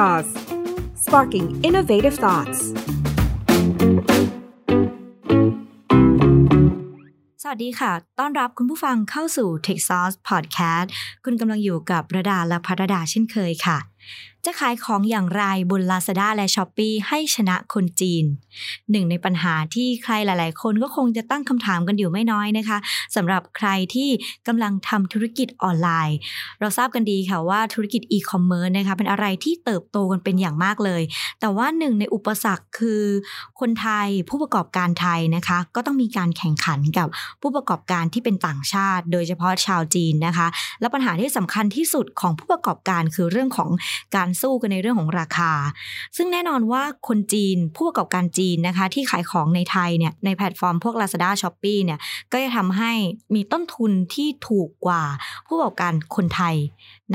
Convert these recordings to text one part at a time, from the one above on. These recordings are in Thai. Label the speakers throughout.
Speaker 1: Jaws sparking innovative thoughts
Speaker 2: สวัสดีค่ะ ต้อนรับคุณผู้ฟังเข้าสู่ Tech Sauce Podcast คุณกำลังอยู่กับระดาและพัรดาเช่นเคยค่ะ จะขายของอย่างไรบน Lazada และ s h อ p e e ให้ชนะคนจีน หนึ่งในปัญหาที่ใครหลายๆ คนก็คงจะตั้งคำถามกันอยู่ไม่น้อยนะคะสำหรับใครที่กำลังทำธุรกิจออนไลน์ เราทราบกันดีค่ะว่าธุรกิจอีคอมเมิร์ซนะคะเป็นอะไรที่เติบโตกันเป็นอย่างมากเลย แต่ว่าหนึ่งในอุปสรรคคือคนไทยผู้ประกอบการไทยนะคะ ก็ต้องมีการแข่งขันกับผู้ประกอบการที่เป็นต่างชาติ โดยเฉพาะชาวจีนนะคะ และปัญหาที่สำคัญที่สุดของผู้ประกอบการคือเรื่องของการสู้กันในเรื่องของราคา ซึ่งแน่นอนว่าคนจีนผู้ประกอบการจีนนะคะ ที่ขายของในไทยเนี่ยในแพลตฟอร์มพวก Lazada Shopee เนี่ยก็จะทำให้มีต้นทุนที่ถูกกว่าผู้ประกอบการคนไทย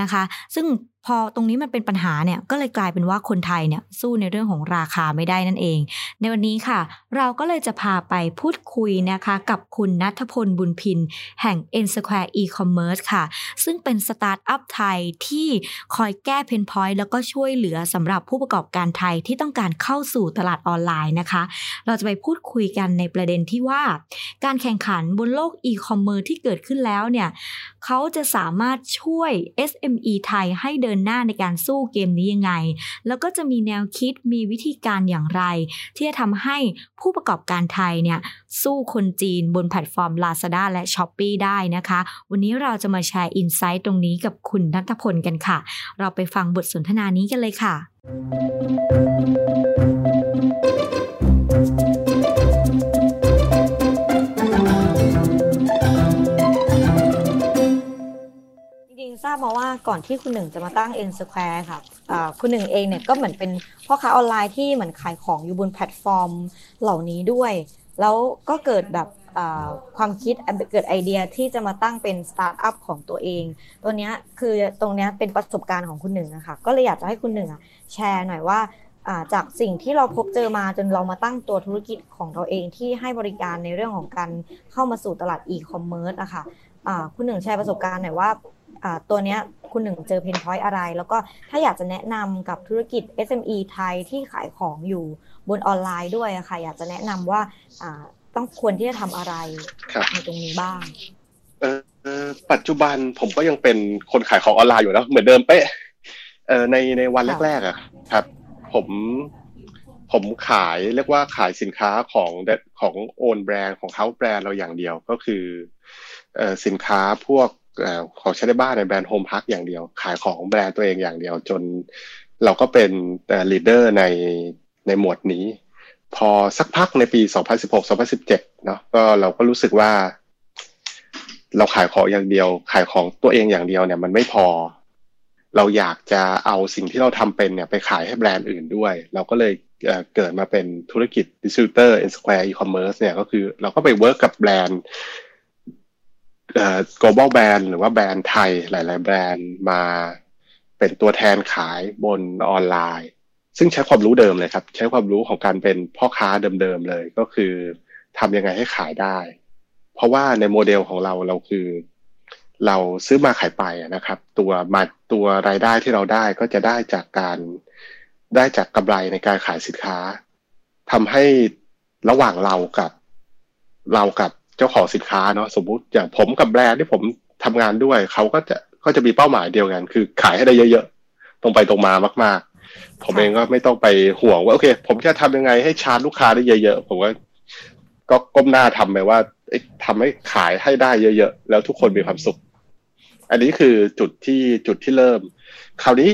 Speaker 2: นะคะ ซึ่งพอตรงนี้มันเป็นปัญหาเนี่ยก็เลยกลายเป็นว่าคนไทยเนี่ยสู้ในเรื่องของราคาไม่ได้นั่นเอง ในวันนี้ค่ะ เราก็เลยจะพาไปพูดคุยนะคะ กับคุณนัทพลบุญพิน แห่ง N Square E-commerce ค่ะ ซึ่งเป็นสตาร์ทอัพไทยที่คอยแก้ pain point แล้วก็ช่วยเหลือสำหรับผู้ประกอบการไทยที่ต้องการเข้าสู่ตลาดออนไลน์นะคะ เราจะไปพูดคุยกันในประเด็นที่ว่า การแข่งขันบนโลกอีคอมเมิร์ซที่เกิดขึ้นแล้วเนี่ยเขาจะสามารถช่วย SME ไทยให้เดินหน้าในการสู้เกมนี้ยังไง แล้วก็จะมีแนวคิดมีวิธีการอย่างไร ที่จะทำให้ผู้ประกอบการไทยเนี่ยสู้คนจีนบนแพลตฟอร์ม Lazada และ Shopee ได้นะคะ วันนี้เราจะมาแชร์ insight ตรงนี้กับคุณนัทพลกันค่ะ เราไปฟังบทสนทนานี้กันเลยค่ะ ทราบมาว่าก่อนที่คุณหนึ่งจะมาตั้ง N Square ค่ะคุณหนึ่งเองเนี่ยก็เหมือนเป็นพ่อค้าออนไลน์ที่เหมือนขายของอยู่บนแพลตฟอร์มเหล่านี้ด้วย แล้วก็เกิดแบบความคิดเกิดไอเดียที่จะมาตั้งเป็นสตาร์ทอัพของตัวเอง ตัวนี้คือตรงนี้เป็นประสบการณ์ของคุณหนึ่งนะคะก็เลยอยากจะให้คุณหนึ่งแชร์หน่อยว่าจากสิ่งที่เราพบเจอมาจนเรามาตั้งตัวธุรกิจของเราเองที่ให้บริการในเรื่องของการเข้ามาสู่ตลาดอีคอมเมิร์ซนะคะคุณหนึ่งแชร์ประสบการณ์หน่อยว่า ตัวนี้คุณหนึ่งเจอเพนพอยต์อะไร แล้วก็ถ้าอยากจะแนะนำกับธุรกิจ SME ไทยที่ขายของอยู่บนออนไลน์ด้วยอะค่ะ อยากจะแนะนำว่าต้องควรที่จะทำอะไรในตรงนี้บ้าง
Speaker 3: ปัจจุบันผมก็ยังเป็นคนขายของออนไลน์อยู่นะเหมือนเดิมเป๊ะในในวันแรกๆอะครับ ผมผมขายเรียกว่าขายสินค้าของของ own brand ของ house brand เราอย่างเดียวก็คือสินค้าพวก ของใช้ในบ้านในแบรนด์โฮมพักอย่างเดียว ขายของแบรนด์ตัวเองอย่างเดียว จนเราก็เป็น leader ในในหมวดนี้ พอสักพักในปี 2016-2017 เนาะก็เราก็รู้สึกว่า เราขายของอย่างเดียว ขายของตัวเองอย่างเดียวเนี่ยมันไม่พอ เราอยากจะเอาสิ่งที่เราทำเป็นเนี่ยไปขายให้แบรนด์อื่นด้วย เราก็เลยเกิดมาเป็นธุรกิจ distributor N Square E-commerce เนี่ยก็คือเราก็ไป work กับแบรนด์ global brand หรือว่าแบรนด์ไทยหลาย ๆ แบรนด์มาเป็นตัวแทนขายบนออนไลน์ ซึ่งใช้ความรู้เดิมเลยครับ ใช้ความรู้ของการเป็นพ่อค้าเดิม ๆ เลยก็คือทำยังไงให้ขายได้ เพราะว่าในโมเดลของเราเราคือ เราซื้อมาขายไปนะครับ ตัวมาตัวรายได้ที่เราได้ก็จะได้จากการได้จากกำไรในการขายสินค้าทำให้ระหว่างเรากับเรากับ เจ้าของสินค้าเนาะสมมุติอย่างผมกับแบรนด์ที่ผมทำงานด้วยเขาก็จะก็จะมีเป้าหมายเดียวกัน คือขายให้ได้เยอะๆตรงไปตรงมามาก ๆ ผมเองก็ไม่ต้องไปห่วงว่าโอเค ผมจะทำยังไงให้ชาร์จลูกค้าได้เยอะๆผมว่าก็ก้มหน้าทำไปว่าทำให้ขายให้ได้เยอะๆแล้วทุกคนมีความสุข อันนี้คือจุดที่จุดที่เริ่ม คราวนี้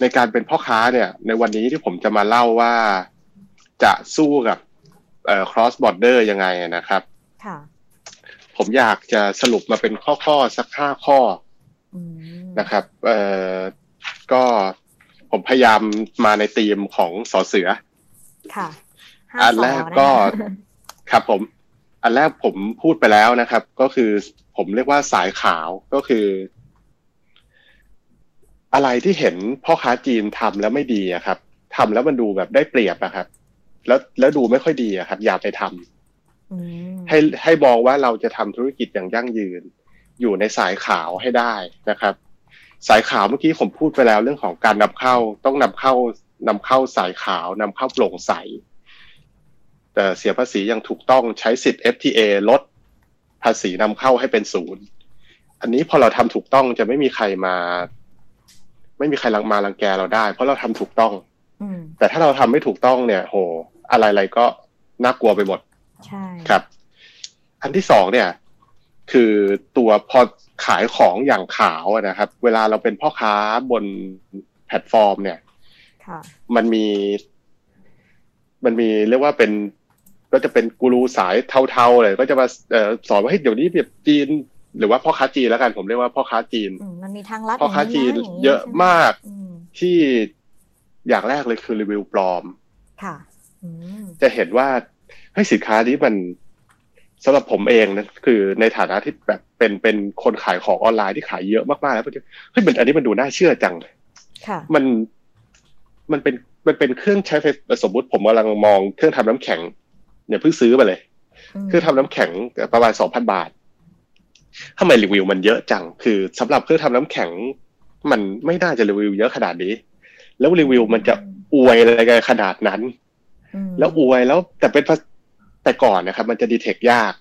Speaker 3: ในการเป็นพ่อค้าเนี่ย ในวันนี้ที่ผมจะมาเล่าว่าจะสู้กับเอ่อ cross border ยังไงนะครับ ผมอยากจะสรุปมาเป็นข้อๆสักห้าข้อนะครับเอ่อก็ผมพยายามมาในธีมของสอเสือ
Speaker 2: ค่ะ
Speaker 3: อันแรกก็ครับผม อันแรกผมพูดไปแล้วนะครับ ก็คือผมเรียกว่าสายขาวก็คือ อะไรที่เห็นพ่อค้าจีนทำแล้วไม่ดีอะครับทำแล้วมันดูแบบได้เปรียบอะครับ แล้วแล้วดูไม่ค่อยดีอะครับ อย่าไปทำ ให้ให้มองว่าเราจะทำธุรกิจอย่างยั่งยืน อยู่ในสายขาวให้ได้นะครับ สายขาวเมื่อกี้ผมพูดไปแล้วเรื่องของการนำเข้าต้องนำเข้านำเข้าสายขาวนำเข้าโปร่งใสแต่เสียภาษียังถูกต้องใช้สิทธิ์ FTA ลดภาษีนำเข้าให้เป็นศูนย์อันนี้พอเราทำถูกต้องจะไม่มีใครมา ไม่มีใครลังมาลังแกเราได้ เพราะเราทำถูกต้อง
Speaker 4: อืม
Speaker 3: แต่ถ้าเราทำไม่ถูกต้องเนี่ย โห อะไรๆก็น่ากลัวไปหมด
Speaker 4: ใช่
Speaker 3: ครับ อันที่สองเนี่ย คือตัวพอขายของอย่างขาวอะนะครับ เวลาเราเป็นพ่อค้าบนแพลตฟอร์ม เนี่ย
Speaker 4: ค่ะ
Speaker 3: มันมี มันมีเรียกว่าเป็นก็จะเป็นกูรูสายเทาๆเลยก็จะมาเอ่อสอนว่าเฮ้ยเดี๋ยวนี้แบบจีน หรือว่าพ่อค้าจีนแล้วกันผมเรียกว่าพ่อค้าจีน
Speaker 4: อืมมันมีทางลัด
Speaker 3: พ่อค้าจีน
Speaker 4: ย่งาง
Speaker 3: เยอะมาก
Speaker 4: อืม
Speaker 3: ที่อย่างแรกเลยคือรีวิวปลอม
Speaker 4: ค่ะอืม
Speaker 3: จะเห็นว่าเฮ้ยสินค้านี้มัน สำหรับผมเองนะคือในฐานะที่แบบเป็นเป็นคนขายของออนไลน์ที่ขายเยอะมากๆแล้วเฮ้ยมันอันนี้มันดูน่าเชื่อจัง
Speaker 4: ค่ะ
Speaker 3: มันมันเป็นมันเป็นเครื่องใช้ไฟสมมติผมกำลังมองเครื่องทำน้ำแข็งเนี่ยเพิ่งซื้อมาเลย
Speaker 4: ม
Speaker 3: เครื่องทำน้ำแข็งประมาณสองพันบาททำไมรีวิวมันเยอะจัง คือสำหรับเครื่องทำน้ำแข็ง มันไม่น่าจะรีวิวเยอะขนาดนี้ แล้วรีวิวมันจะอวยอะไรกันขนาดนั้น
Speaker 4: อืม
Speaker 3: แล้วอวยแล้วแต่เป็นภา แต่ก่อนนะครับ มันจะดีเทคยาก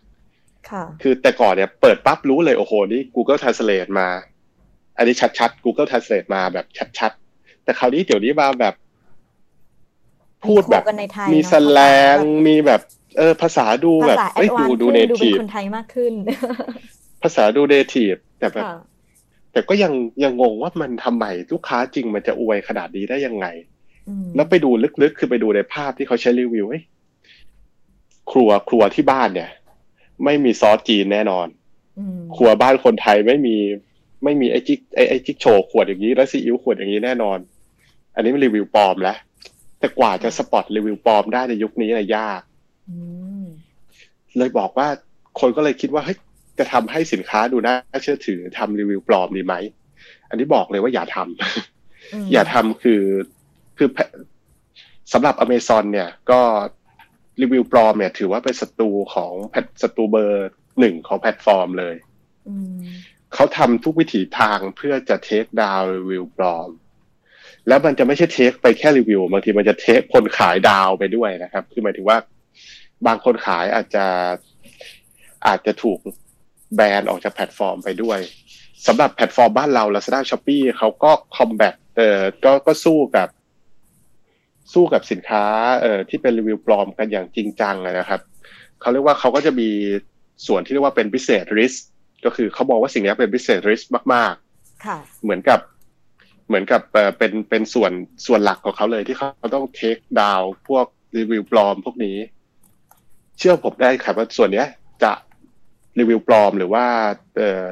Speaker 4: ค่ะ
Speaker 3: คือแต่ก่อนเนี่ยเปิดปั๊บรู้เลยโอ้โหนี่ Google Translate มา อันนี้ชัดๆ Google Translate มาแบบชัดๆ แต่คราวนี้เดี๋ยวนี้มาแบบ พูดแบบ
Speaker 4: มีโคกันในไทย
Speaker 3: มี
Speaker 4: เนอะ
Speaker 3: แสลงมีแบบเออภาษาดูแบบ
Speaker 4: ภาษาแอ
Speaker 3: เอ้ย
Speaker 4: ดวา
Speaker 3: ดู
Speaker 4: นซ์
Speaker 3: ดู
Speaker 4: ขึ้น
Speaker 3: เน
Speaker 4: ดู
Speaker 3: ที
Speaker 4: เป็น
Speaker 3: ฟ
Speaker 4: คนไทยมากขึ้น
Speaker 3: ภาษาดูเนทีฟแต่แบบ
Speaker 4: ค่ะ
Speaker 3: แต่ก็ยังยังงงว่ามันทำไมลูกค้าจริงมันจะอวยขนาดนี้ได้ยังไง
Speaker 4: อืม
Speaker 3: แล้วไปดูลึกๆ คือไปดูในภาพที่เขาใช้รีวิวเฮ้ย ครัวครัวที่บ้านเนี่ย ไม่มีซอสจีนแน่นอน
Speaker 4: อืม
Speaker 3: ครัวบ้านคนไทยไม่มีไม่มีไอ้จิ๊กไอ้ไอ้จิ๊กโฉ่วขวดอย่างนี้แล้วซีอิ๊วขวดอย่างนี้แน่นอน อันนี้มันรีวิวปลอมแล้วแต่กว่าจะ spot รีวิวปลอมได้ในยุคนี้นะยาก
Speaker 4: อืม
Speaker 3: เลยบอกว่าคนก็เลยคิดว่าเฮ้ยจะทำให้สินค้าดูน่าเชื่อถือทำรีวิวปลอมดีไหม อันนี้บอกเลยว่าอย่าทำอย่าทำคือคือสำหรับอเมซอนเนี่ย ก็ รีวิวปลอมเนี่ยถือว่าเป็นศัตรูของแพลตศัตรูเบอร์หนึ่งของแพลตฟอร์มเลย
Speaker 4: อืม
Speaker 3: เขาทำทุกวิถีทางเพื่อจะ take down รีวิวปลอม แล้วมันจะไม่ใช่ take ไปแค่รีวิวบางทีมันจะ take คนขาย down ไปด้วยนะครับ คือหมายถึงว่า บางคนขายอาจจะอาจจะถูกแบนออกจากแพลตฟอร์มไปด้วยสำหรับแพลตฟอร์มบ้านเรา Lazada Shopee เขาก็ combat เอ่อก็ก็สู้กับ สู้กับสินค้าเอ่อที่เป็นรีวิวปลอมกันอย่างจริงจังอะนะครับเขาเรียกว่าเขาก็จะมีส่วนที่เรียกว่าเป็น business risk ก็คือเขาบอกว่าสิ่งนี้เป็น business risk มากๆ
Speaker 4: ค่ะ
Speaker 3: เหมือนกับเหมือนกับเอ่อเป็นเป็นส่วนส่วนหลักของเขาเลยที่เขาต้องเทคดาวพวกรีวิวปลอมพวกนี้ เชื่อผมได้ครับว่าส่วนเนี้ยจะรีวิวปลอมหรือว่าเอ่อ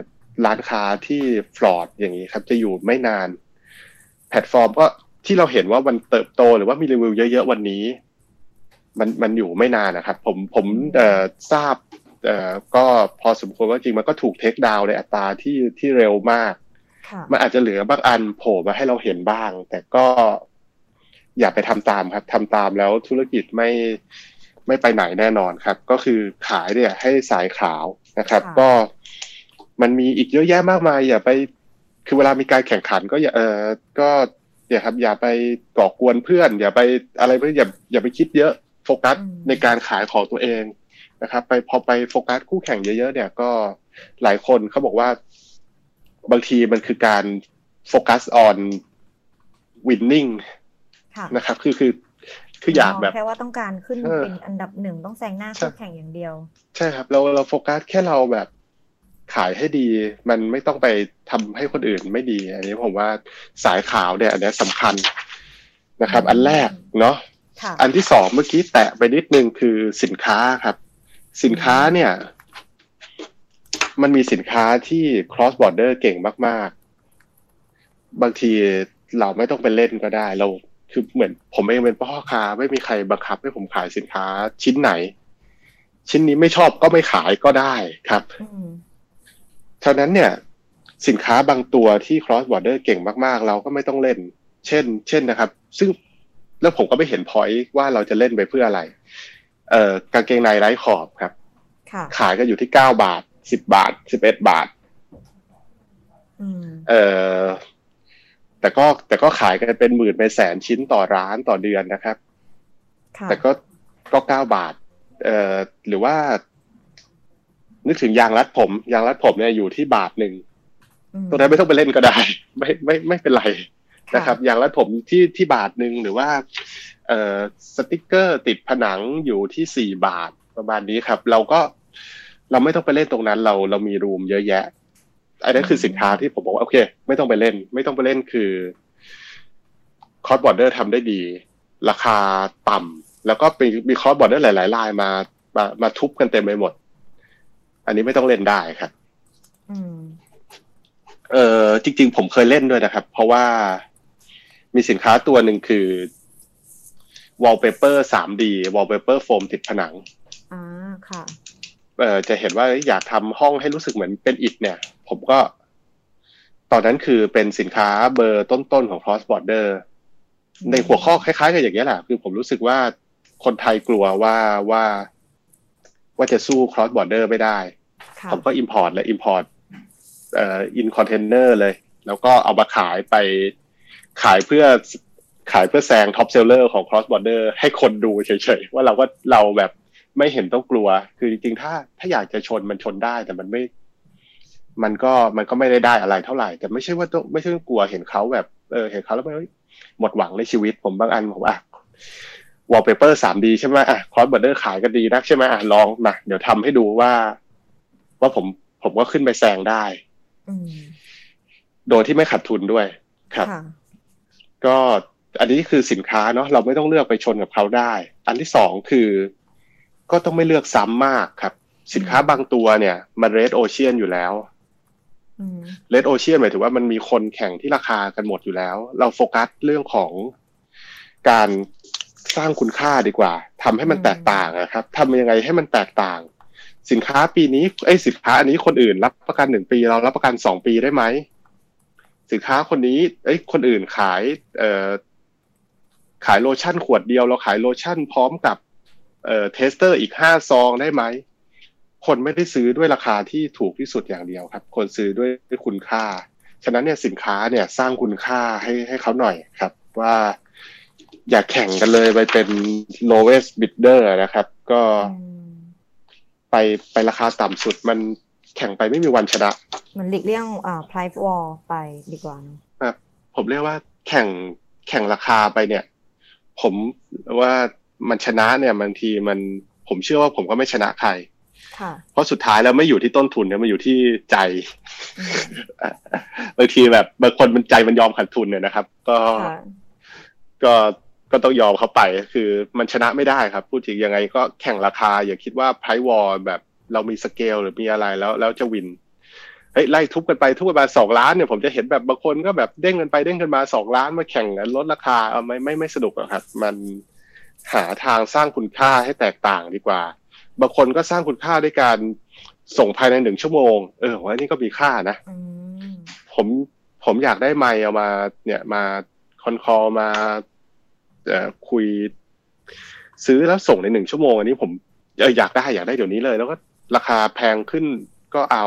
Speaker 3: ร้านค้าที่ฟลอดอย่างนี้ครับ จะอยู่ไม่นาน แพลตฟอร์มก็ ที่เราเห็นว่ามันเติบโตหรือว่ามีรีวิวเยอะๆวันนี้ มันมันอยู่ไม่นานนะครับ ผมผมเอ่อทราบเอ่อก็พอสมควรว่าจริงมันก็ถูกเทคดาวในอัตราที่ที่เร็วมาก
Speaker 4: ค่ะ
Speaker 3: มันอาจจะเหลือบางอันโผล่มาให้เราเห็นบ้าง แต่ก็อย่าไปทำตามครับทำตามแล้วธุรกิจไม่ไม่ไปไหนแน่นอนครับ ก็คือขายเนี่ยให้สายขาวนะครับ
Speaker 4: ค่ะ
Speaker 3: ก็มันมีอีกเยอะแยะมากมาย อย่าไป คือเวลามีการแข่งขัน ก็อย่าเออก็ อย่าครับ อย่าไปก่อกวนเพื่อน อย่าไปอะไรเพื่อนอย่าอย่าไปคิดเยอะโฟกัสในการขายของตัวเองนะครับ ไปพอไปโฟกัสคู่แข่งเยอะๆเนี่ยก็หลายคนเขาบอกว่า บางทีมันคือการโฟกัส on winning
Speaker 4: ค่ะ
Speaker 3: นะครับ คือคือคืออยากแบบ
Speaker 4: มงแค่ว่าต้องการขึ้น
Speaker 3: เออ
Speaker 4: เป็นอันดับหนึ่งต้องแซงหน้า
Speaker 3: ใช่
Speaker 4: คู่แข่งอย่างเดียว
Speaker 3: ใช่ครับ เราเราโฟกัสแค่เราแบบ ขายให้ดี มันไม่ต้องไปทำให้คนอื่นไม่ดี อันนี้ผมว่าสายขาวเนี่ย อันนี้สำคัญนะครับ อันแรกเนาะ
Speaker 4: ค่ะ
Speaker 3: อันที่สองเมื่อกี้แตะไปนิดนึงคือสินค้าครับ สินค้าเนี่ย มันมีสินค้าที่ cross border เก่งมาก ๆ บางทีเราไม่ต้องไปเล่นก็ได้ เราคือเหมือนผมเองเป็นพ่อค้าไม่มีใครบังคับให้ผมขายสินค้าชิ้นไหน ชิ้นนี้ไม่ชอบก็ไม่ขายก็ได้ครับ
Speaker 4: อืม
Speaker 3: ฉะนั้นเนี่ยสินค้าบางตัวที่ cross border เก่งมากๆ เราก็ไม่ต้องเล่น เช่น เช่นนะครับ ซึ่งแล้วผมก็ไม่เห็นพอยต์ว่าเราจะเล่นไปเพื่ออะไร เอ่อกางเกงในไร้ขอบครับ
Speaker 4: ค่ะ
Speaker 3: ขายก็อยู่ที่เก้าบาทสิบบาทสิบเอ็ดบาท
Speaker 4: อืม
Speaker 3: เอ่อแต่ก็แต่ก็ขายกันเป็นหมื่นเป็นแสนชิ้นต่อร้านต่อเดือนนะครับ แต่ก็ก็เก้าบาท เอ่อหรือว่า นึกถึงยางรัดผม ยางรัดผมเนี่ยอยู่ที่บาทหนึ่งตรงนั้นไม่ต้องไปเล่นก็ได้ ไม่ไม่ไม่เป็นไรนะครับ ยางรัดผมที่ที่บาทหนึ่งหรือว่าเอ่อสติกเกอร์ติดผนังอยู่ที่สี่บาทประมาณนี้ครับ เราก็เราไม่ต้องไปเล่นตรงนั้น เราเรามี room เยอะแยะอันนั้นคือสินค้าที่ผมบอกว่าโอเค ไม่ต้องไปเล่น ไม่ต้องไปเล่นคือ cross border ทำได้ดี ราคาต่ำแล้วก็มีมี cross border หลายๆรายมามามาทุบกันเต็มไปหมด อันนี้ไม่ต้องเล่นได้ครับเออจริง ๆ ผมเคยเล่นด้วยนะครับ เพราะว่ามีสินค้าตัวหนึ่งคือ wallpaper 3D wallpaper โฟมติดผนัง
Speaker 4: อ่าค่ะ
Speaker 3: เอ่อจะเห็นว่าอยากทำห้องให้รู้สึกเหมือนเป็นอิฐเนี่ย ผมก็ ตอนนั้นคือเป็นสินค้าเบอร์ต้นๆของ cross border ในหัวข้อคล้ายๆ กันอย่างนี้แหละ คือผมรู้สึกว่าคนไทยกลัวว่าว่า ว่าจะสู้ cross border ไม่ได้ ผมก็ import และ import เอ่อ in container เลย แล้วก็เอามาขายไปขายเพื่อขายเพื่อแซง top seller ของ cross border ให้คนดูเฉยๆ ว่าเราว่าเราแบบไม่เห็นต้องกลัว คือจริงๆ ถ้าถ้าอยากจะชนมันชนได้แต่มันไม่ มันก็มันก็ไม่ได้ได้อะไรเท่าไหร่ แต่ไม่ใช่ว่าต้องไม่ใช่ต้องกลัวเห็นเขาแบบเออเห็นเขาแล้วไม่หมดหวังในชีวิตผมบางอันผมอะ วอลเปเปอร์สาม D ใช่ไหมอะ cross border ขายกันดีนักใช่ไหมอะลองมาเดี๋ยวทำให้ดูว่า ว่าผมผมก็ขึ้นไปแซงได้โดยที่ไม่ขาดทุนด้วยครับ ก็อันนี้คือสินค้าเนาะเราไม่ต้องเลือกไปชนกับเขาได้ อันที่สองคือ ก็ต้องไม่เลือกซ้ำมากครับ สินค้าบางตัวเนี่ย มัน red ocean อยู่แล้วred ocean หมายถึงว่ามันมีคนแข่งที่ราคากันหมดอยู่แล้ว เราโฟกัสเรื่องของการ สร้างคุณค่าดีกว่าทำให้มันแตกต่างนะครับทำยังไงให้มันแตกต่าง สินค้าปีนี้ไอ้สินค้าอันนี้คนอื่นรับประกันหนึ่งปีเรารับประกันสองปีได้ไหมสินค้าคนนี้ไอ้คนอื่นขาย เอ่อขายโลชั่นขวดเดียว เราขายโลชั่นพร้อมกับเอ่อ tester อีกห้าซองได้ไหมคนไม่ได้ซื้อด้วยราคาที่ถูกที่สุดอย่างเดียวครับ คนซื้อด้วยด้วยคุณค่า ฉะนั้นเนี่ยสินค้าเนี่ยสร้างคุณค่าให้ให้เขาหน่อยครับ ว่า อย่าแข่งกันเลยไปเป็น lowest bidder นะครับ ก็ไปไปราคาต่ำสุดมันแข่งไปไม่มีวันชนะ
Speaker 4: มันหลีกเลี่ยงอ่า price war ไปดีกว่า
Speaker 3: ครับผมเรียกว่าแข่งแข่งราคาไปเนี่ย ผมว่ามันชนะเนี่ยบางทีมันผมเชื่อว่าผมก็ไม่ชนะใครเพราะสุดท้ายแล้วไม่อยู่ที่ต้นทุนเนี่ยมันอยู่ที่ใจบางทีแบบบางคนมันใจมันยอมขาดทุนเนี่ยนะครับ ก็ก็ ก็ต้องยอมเขาไป คือมันชนะไม่ได้ครับ พูดจริงยังไงก็แข่งราคา อย่าคิดว่าไพร์วอลแบบเรามีสเกลหรือมีอะไรแล้วแล้วจะวินเฮ้ยไล่ทุบกันไปทุบกันมาสองล้านเนี่ยผมจะเห็นแบบบางคนก็แบบเด้งกันไปเด้งกันมาสองล้านมาแข่งกันลดราคาเอาไม่ไม่ไม่สนุกหรอกครับ มันหาทางสร้างคุณค่าให้แตกต่างดีกว่า บางคนก็สร้างคุณค่าด้วยการส่งภายในหนึ่งชั่วโมง เออว่านี่ก็มีค่านะผมผมอยากได้ไมค์เอามา เนี่ยมาคอนคอลมา คุย ซื้อแล้วส่งในหนึ่งชั่วโมงอันนี้ผมเอออยากได้อยากได้เดี๋ยวนี้เลย แล้วก็ราคาแพงขึ้นก็เอา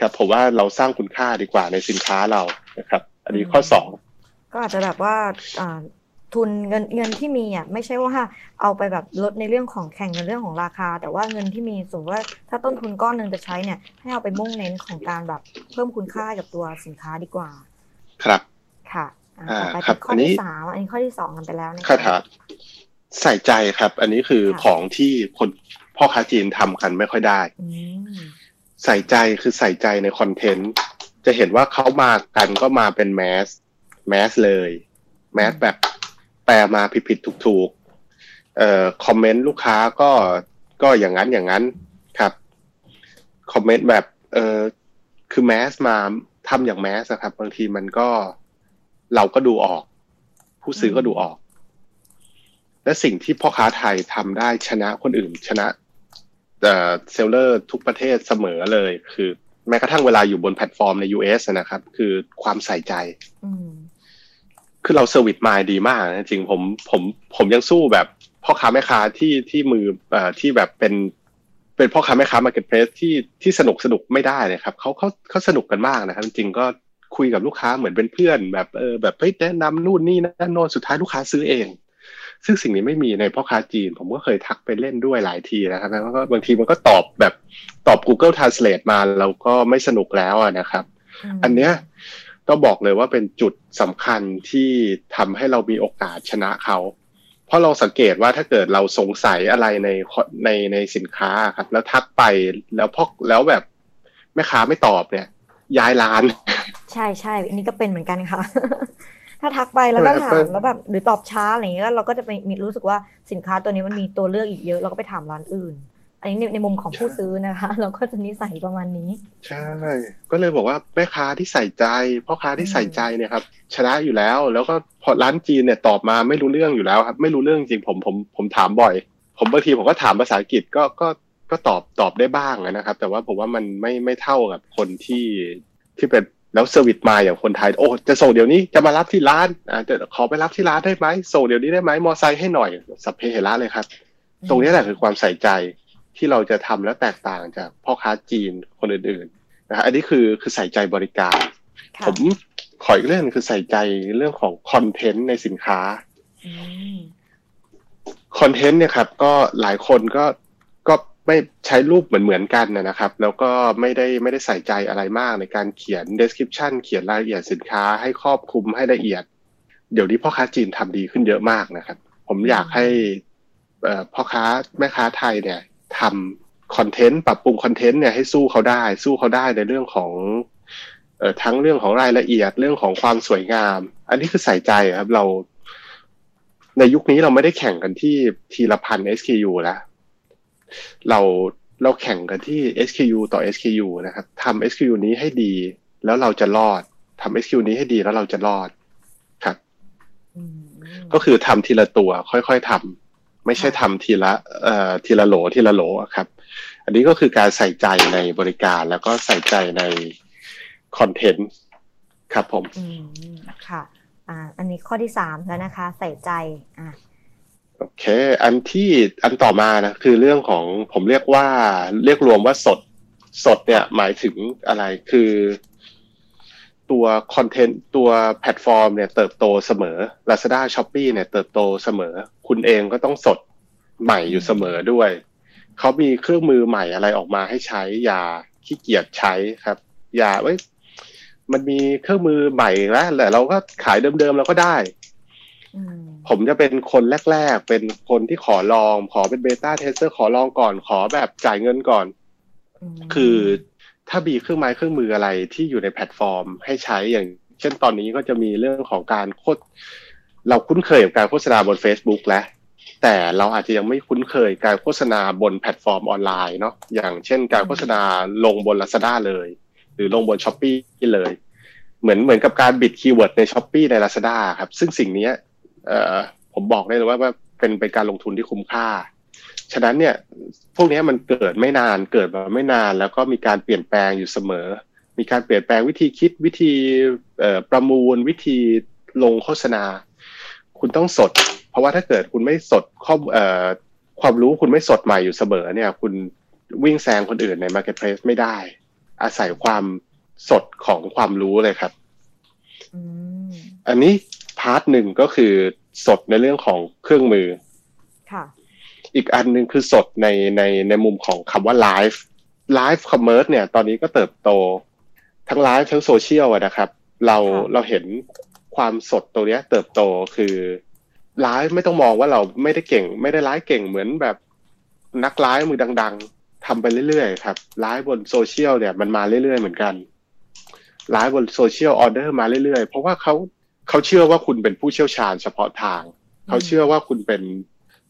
Speaker 3: ครับผมว่าเราสร้างคุณค่าดีกว่าในสินค้าเรานะครับ อันนี้ข้อสอง
Speaker 4: ก็อาจจะแบบว่าทุนเงินเงินที่มีอะไม่ใช่ว่าเอาไปแบบลดในเรื่องของแข่งในเรื่องของราคา แต่ว่าเงินที่มีสมมติว่าถ้าต้นทุนก้อนหนึ่งจะใช้เนี่ยให้เอาไปมุ่งเน้นของการแบบเพิ่มคุณค่ากับตัวสินค้าดีกว่า
Speaker 3: ครับ
Speaker 4: ค่ะต่อ ไปเป็นข้อที่สามอันนี้ข้อที่สองกันไปแล้วนะ
Speaker 3: ครัใส่ใจครับ อันนี้คือของที่คนพ่อค้าจีนทำกันไม่ค่อยได้ใส่ใจคือใส่ใจในคอนเทนต์จะเห็นว่าเขามากันก็มาเป็น mass mass เลย mass แบบแปลมาผิดๆถูกๆเอ่อคอมเมนต์ลูกค้าก็ก็อย่างนั้นอย่างนั้นครับคอมเมนต์แบบเออคือ mass มาทำอย่าง mass ครับ บางทีมันก็ เราก็ดูออก ผู้ซื้อก็ดูออก และสิ่งที่พ่อค้าไทยทำได้ชนะคนอื่น ชนะseller ทุกประเทศเสมอเลย คือ แม้กระทั่งเวลาอยู่บนแพลตฟอร์มใน US นะครับ คือความใส่ใจคือเรา service mind ดีมากจริงผมผมผมยังสู้แบบพ่อค้าแม่ค้าที่ที่มือเอ่อที่แบบเป็นเป็นพ่อค้าแม่ค้า marketplace ที่ที่สนุกสนุกไม่ได้เลยครับเขาเขาเขาสนุกกันมากนะครับ จริงก็ คุยกับลูกค้าเหมือนเป็นเพื่อน แบบเออแบบเฮ้ยแนะนำนู่นนี่นั่นโน่นสุดท้ายลูกค้าซื้อเอง ซึ่งสิ่งนี้ไม่มีในพ่อค้าจีน ผมก็เคยทักไปเล่นด้วยหลายทีนะครับแล้วก็บางทีมันก็ตอบแบบตอบ Google Translate มาเราก็ไม่สนุกแล้วนะครับ อันเนี้ยก็บอกเลยว่าเป็นจุดสำคัญที่ทำให้เรามีโอกาสชนะเขา เพราะเราสังเกตว่าถ้าเกิดเราสงสัยอะไรในในในสินค้าครับ แล้วทักไปแล้วพอแล้วแบบแม่ค้าไม่ตอบเนี่ย ย้ายร้าน
Speaker 4: ใช่ใช่อันนี้ก็เป็นเหมือนกันค่ะ ถ้าทักไปแล้วก็ถามแล้วแบบหรือตอบช้าอะไรอย่างเงี้ยเราก็จะไปมีรู้สึกว่าสินค้าตัวนี้มันมีตัวเลือกอีกเยอะเราก็ไปถามร้านอื่น อันนี้ในในมุมของผู้ซื้อนะคะ เราก็จะนิสัยประมาณนี้
Speaker 3: ใช่ ก็เลยบอกว่าแม่ค้าที่ใส่ใจพ่อค้าที่ใส่ใจเนี่ยครับชนะอยู่แล้ว แล้วก็พอร้านจีนเนี่ยตอบมาไม่รู้เรื่องอยู่แล้วครับ ไม่รู้เรื่องจริงผมผมผมถามบ่อย ผมบางทีผมก็ถามภาษาอังกฤษก็ก็ก็ตอบตอบได้บ้างนะครับ แต่ว่าผมว่ามันไม่ไม่เท่ากับคนที่ที่เป็น แล้ว service mind อย่างคนไทย โอ้จะส่งเดี๋ยวนี้จะมารับที่ร้านอ่าจะขอไปรับที่ร้านได้ไหมส่งเดี๋ยวนี้ได้ไหมมอไซค์ให้หน่อยสัพเพเหระเลยครับ ตรงนี้แหละคือความใส่ใจที่เราจะทำแล้วแตกต่างจากพ่อค้าจีนคนอื่นๆนะฮะอันนี้คือคือใส่ใจบริการ ผมขออีกเรื่องคือใส่ใจเรื่องของ content ในสินค้า content เนี่ยครับ ก็หลายคนก็ก็ ไม่ใช้รูปเหมือนเหมือนกันนะครับ แล้วก็ไม่ได้ไม่ได้ใส่ใจอะไรมากในการเขียน description เขียนรายละเอียดสินค้าให้ครอบคลุมให้ละเอียด เดี๋ยวนี้พ่อค้าจีนทำดีขึ้นเยอะมากนะครับ ผมอยากให้พ่อค้าแม่ค้าไทยเนี่ยทำคอนเทนต์ปรับปรุงคอนเทนต์เนี่ยให้สู้เขาได้ สู้เขาได้ในเรื่องของเอ่อทั้งเรื่องของรายละเอียดเรื่องของความสวยงาม อันนี้คือใส่ใจครับเรา ในยุคนี้เราไม่ได้แข่งกันที่ทีละพัน SKU แล้ว เราเราแข่งกันที่ SKU ต่อ SKU นะครับทำ SKU นี้ให้ดี แล้วเราจะรอดทำ SKU นี้ให้ดีแล้วเราจะรอดครับก็คือทำทีละตัวค่อยๆทำไม่ใช่ทำทีละเอ่อทีละโหลทีละโหลครับ อันนี้ก็คือการใส่ใจในบริการแล้วก็ใส่ใจในคอนเทนต์ครับผม
Speaker 4: ออืมค่ะอ่าอันนี้ข้อที่สามแล้วนะคะ ใส่ใจอ่า
Speaker 3: โอเค อันที่อันต่อมานะคือเรื่องของผมเรียกว่าเรียกรวมว่าสดสดเนี่ยหมายถึงอะไรคือ ตัว content ตัวแพลตฟอร์มเนี่ยเติบโตเสมอ Lazada s h o p e e เนี่ยเติบโตเสมอ คุณเองก็ต้องสดใหม่อยู่เสมอด้วย เขามีเครื่องมือใหม่อะไรออกมาให้ใช้ อย่าขี้เกียจใช้ครับ อย่าไว้ยมันมีเครื่องมือใหม่แล้วแหละเราก็ขายเดิมๆเราก็ได้ ผมจะเป็นคนแรก ๆ เป็นคนที่ขอลอง ขอเป็น beta tester ขอลองก่อน ขอแบบจ่ายเงินก่อน คือถ้ามีเครื่องไม้เครื่องมืออะไรที่อยู่ในแพลตฟอร์ม ให้ใช้อย่าง เช่นตอนนี้ก็จะมีเรื่องของการโฆษเราคุ้นเคยกับการโฆษณาบน Facebook แล้ว แต่เราอาจจะยังไม่คุ้นเคยการโฆษณาบนแพลตฟอร์มออนไลน์เนาะอย่างเช่นการโฆษณาลงบน Lazada เลย หรือลงบน Shopee เลย เหมือนเหมือนกับการ bid keyword ใน Shopee ใน Lazada ครับ ซึ่งสิ่งนี้ เอ่อผมบอกได้เลยว่าว่าเป็นเป็นการลงทุนที่คุ้มค่า ฉะนั้นเนี่ยพวกนี้มันเกิดไม่นานเกิดมาไม่นาน แล้วก็มีการเปลี่ยนแปลงอยู่เสมอ มีการเปลี่ยนแปลงวิธีคิดวิธีประมูลวิธีลงโฆษณา คุณต้องสด เพราะว่าถ้าเกิดคุณไม่สดข้อความรู้คุณไม่สดใหม่อยู่เสมอเนี่ย คุณวิ่งแซงคนอื่นใน Marketplace ไม่ได้ อาศัยความสดของความรู้เลยครับอันนี้ part หนึ่งก็คือสดในเรื่องของเครื่องมือ
Speaker 4: ค่ะ
Speaker 3: อีกอันหนึ่งคือสดในในในมุมของคำว่า live live commerce เนี่ย ตอนนี้ก็เติบโต ทั้งไลฟ์ทั้งโซเชียลนะครับ เราเราเห็นความสดตัวนี้เติบโตคือไลฟ์ไม่ต้องมองว่าเราไม่ได้เก่ง ไม่ได้ไลฟ์เก่งเหมือนแบบนักไลฟ์มือดัง ๆทำไปเรื่อยๆครับไลฟ์บนโซเชียลเนี่ยมันมาเรื่อยๆเหมือนกันไลฟ์บนโซเชียลออเดอร์มาเรื่อยๆ เพราะว่าเขา เขาเชื่อว่าคุณเป็นผู้เชี่ยวชาญเฉพาะทาง เขาเชื่อว่าคุณเป็น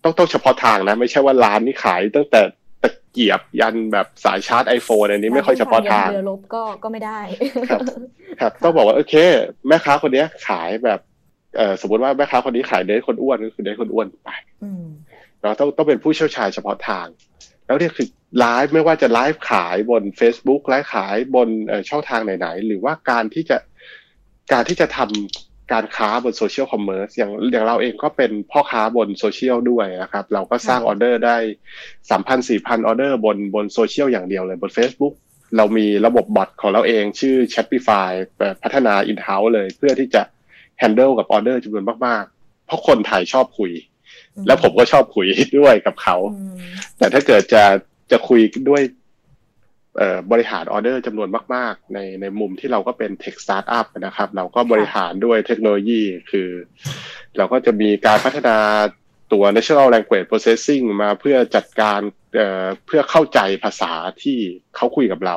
Speaker 3: ต้องต้องเฉพาะทางนะ ไม่ใช่ว่าร้านนี้ขายตั้งแต่ตะเกียบยันแบบสายชาร์จไอโฟนอันนี้ไม่ค่อยเฉพาะทาง
Speaker 4: เรือรบก็ก็ไม่ได้
Speaker 3: ครับครับต้องบอกว่าโอเค แม่ค้าคนนี้ขายแบบเออสมมติว่าแม่ค้าคนนี้ขายเดรสคนอ้วนก็คือเดรสคนอ้วนไปเราต้องต้องเป็นผู้เชี่ยวชาญเฉพาะทาง แล้วเนี่ยคือไลฟ์ไม่ว่าจะไลฟ์ขายบน Facebook ไลฟ์ขายบนช่องทางไหนๆ หรือว่าการที่จะการที่จะทำ การค้าบน social commerce อย่างอย่างเราเองก็เป็นพ่อค้าบนโซเชียลด้วยนะครับ เราก็สร้างออเดอร์ได้สามพันสี่พันออเดอร์บนบนโซเชียลอย่างเดียวเลยบน Facebook เรามีระบบ bot ของเราเองชื่อ Chatify พัฒนา in-house เลยเพื่อที่จะ handle กับออเดอร์จำนวนมากๆ เพราะคนไทยชอบคุย แล้วผมก็ชอบคุยด้วยกับเขา แต่ถ้าเกิดจะจะคุยด้วย บริหารออเดอร์จำนวนมาก ๆ ในในมุมที่เราก็เป็น tech startup นะครับ เราก็บริหารด้วยเทคโนโลยีคือ เราก็จะมีการพัฒนาตัว natural language processing มาเพื่อจัดการเเพื่อเข้าใจภาษาที่เขาคุยกับเรา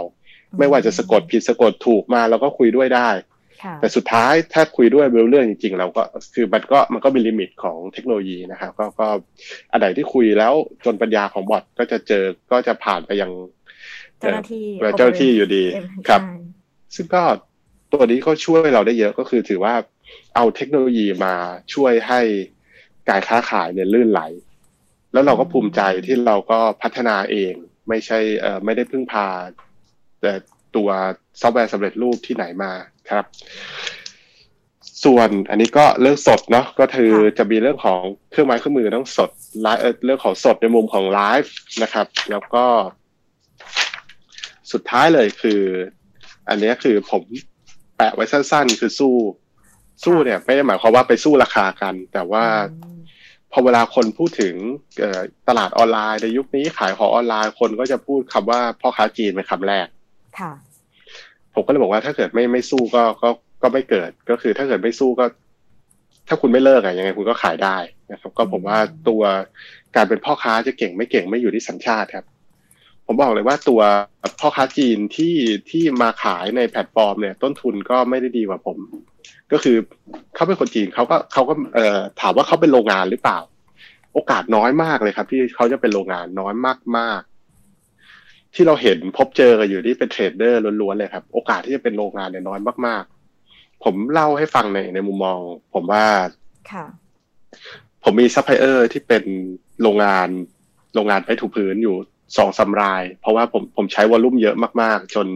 Speaker 3: ไม่ว่าจะสะกดผิดสะกดถูกมาเราก็คุยด้วยได้ แต่สุดท้ายถ้าคุยด้วยเรื่องจริง ๆ เราก็คือมันก็มันก็มีลิมิตของเทคโนโลยีนะครับ ก็ก็อันไหนที่คุยแล้วจนปัญญาของบอทก็จะเจอก็จะผ่านไปยัง
Speaker 2: เจ้าหน้าที่
Speaker 3: เจ้าหน้าที่อยู่ดีครับ ซึ่งก็ตัวนี้ก็ช่วยเราได้เยอะก็คือถือว่าเอาเทคโนโลยีมาช่วยให้การค้าขายเนี่ยลื่นไหล แล้วเราก็ภูมิใจที่เราก็พัฒนาเอง ไม่ใช่เอ่อไม่ได้พึ่งพา แต่ตัวซอฟต์แวร์สำเร็จรูปที่ไหนมาครับ ส่วนอันนี้ก็เรื่องสดเนาะก็คือจะมีเรื่องของเครื่องไม้เครื่องมือต้องสดไลฟ์เรื่องของสดในมุมของไลฟ์นะครับ แล้วก็ สุดท้ายเลยคือ อันนี้คือผมแปะไว้สั้น ๆ คือสู้ สู้เนี่ยไม่ได้หมายความว่าไปสู้ราคากัน แต่ว่าพอเวลาคนพูดถึงตลาดออนไลน์ในยุคนี้ขายของออนไลน์คนก็จะพูดคำว่าพ่อค้าจีนเป็นคำแรก
Speaker 2: ค่ะ
Speaker 3: ผมก็เลยบอกว่าถ้าเกิดไม่ไม่สู้ก็ก็ก็ไม่เกิดก็คือถ้าเกิดไม่สู้ก็ ถ้าคุณไม่เลิกอะยังไงคุณก็ขายได้นะครับ ก็ผมว่าตัวการเป็นพ่อค้าจะเก่งไม่เก่งไม่อยู่ที่สัญชาติครับ ผมบอกเลยว่าตัวพ่อค้าจีนที่ที่มาขายในแพลตฟอร์มเนี่ย ต้นทุนก็ไม่ได้ดีกว่าผม ก็คือเขาเป็นคนจีนเขาก็เขาก็เอ่อถามว่าเขาเป็นโรงงานหรือเปล่า โอกาสน้อยมากเลยครับ ที่เขาจะเป็นโรงงานน้อยมากมากที่เราเห็นพบเจอกันอยู่ที่เป็น trader ล้วนๆเลยครับ โอกาสที่จะเป็นโรงงานเนี่ยน้อยมาก ๆ ผมเล่าให้ฟังในในมุมมอง ผมว่า
Speaker 2: ค่ะ
Speaker 3: ผมมีซัพพลายเออร์ที่เป็นโรงงานโรงงานไม้ถูพื้นอยู่ สองสามราย เพราะว่าผมผมใช้ volume เยอะมากๆ จน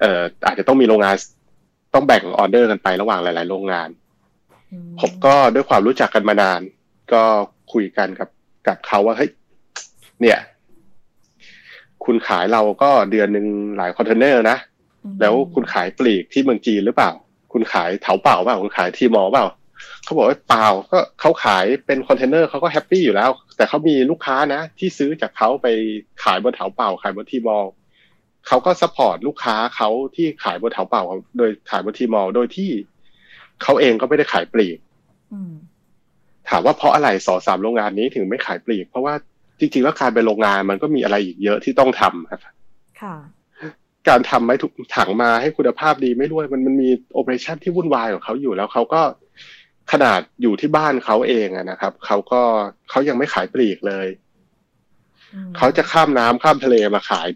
Speaker 3: เอ่ออาจจะต้องมีโรงงาน ต้องแบ่งออเดอร์กันไประหว่างหลาย ๆ โรงงาน ผมก็ด้วยความรู้จักกันมานาน ก็คุยกันกับกับเขาว่าเฮ้ยเนี่ย คุณขายเราก็เดือนหนึ่งหลายคอนเทนเนอร์นะ แล้วคุณขายปลีกที่เมืองจีนหรือเปล่า คุณขาย Taobao เปล่า คุณขาย Tmall เปล่า เขาบอกว่าเปล่า ก็เขาขายเป็นคอนเทนเนอร์เขาก็ happy อยู่แล้ว แต่เขามีลูกค้านะ ที่ซื้อจากเขาไปขายบน Taobao ขายบน Tmall เขาก็ support ลูกค้าเขาที่ขายบน Taobao โดยขายบน Tmall โดยที่เขาเองก็ไม่ได้ขายปลีกถามว่าเพราะอะไรสองสามโรงงานนี้ถึงไม่ขายปลีก เพราะว่าจริงๆแล้วการเป็นโรงงานมันก็มีอะไรอีกเยอะที่ต้องทำครับ
Speaker 2: ค่ะ
Speaker 3: การทำไม้ถูถังมาให้คุณภาพดีไม่ด้วย มันมันมี operation ที่วุ่นวายของเขาอยู่แล้วเขาก็ ขนาดอยู่ที่บ้านเขาเองนะครับเขาก็เขายังไม่ขายปลีกเลยเขาจะข้ามน้ำข้ามทะเลมาขาย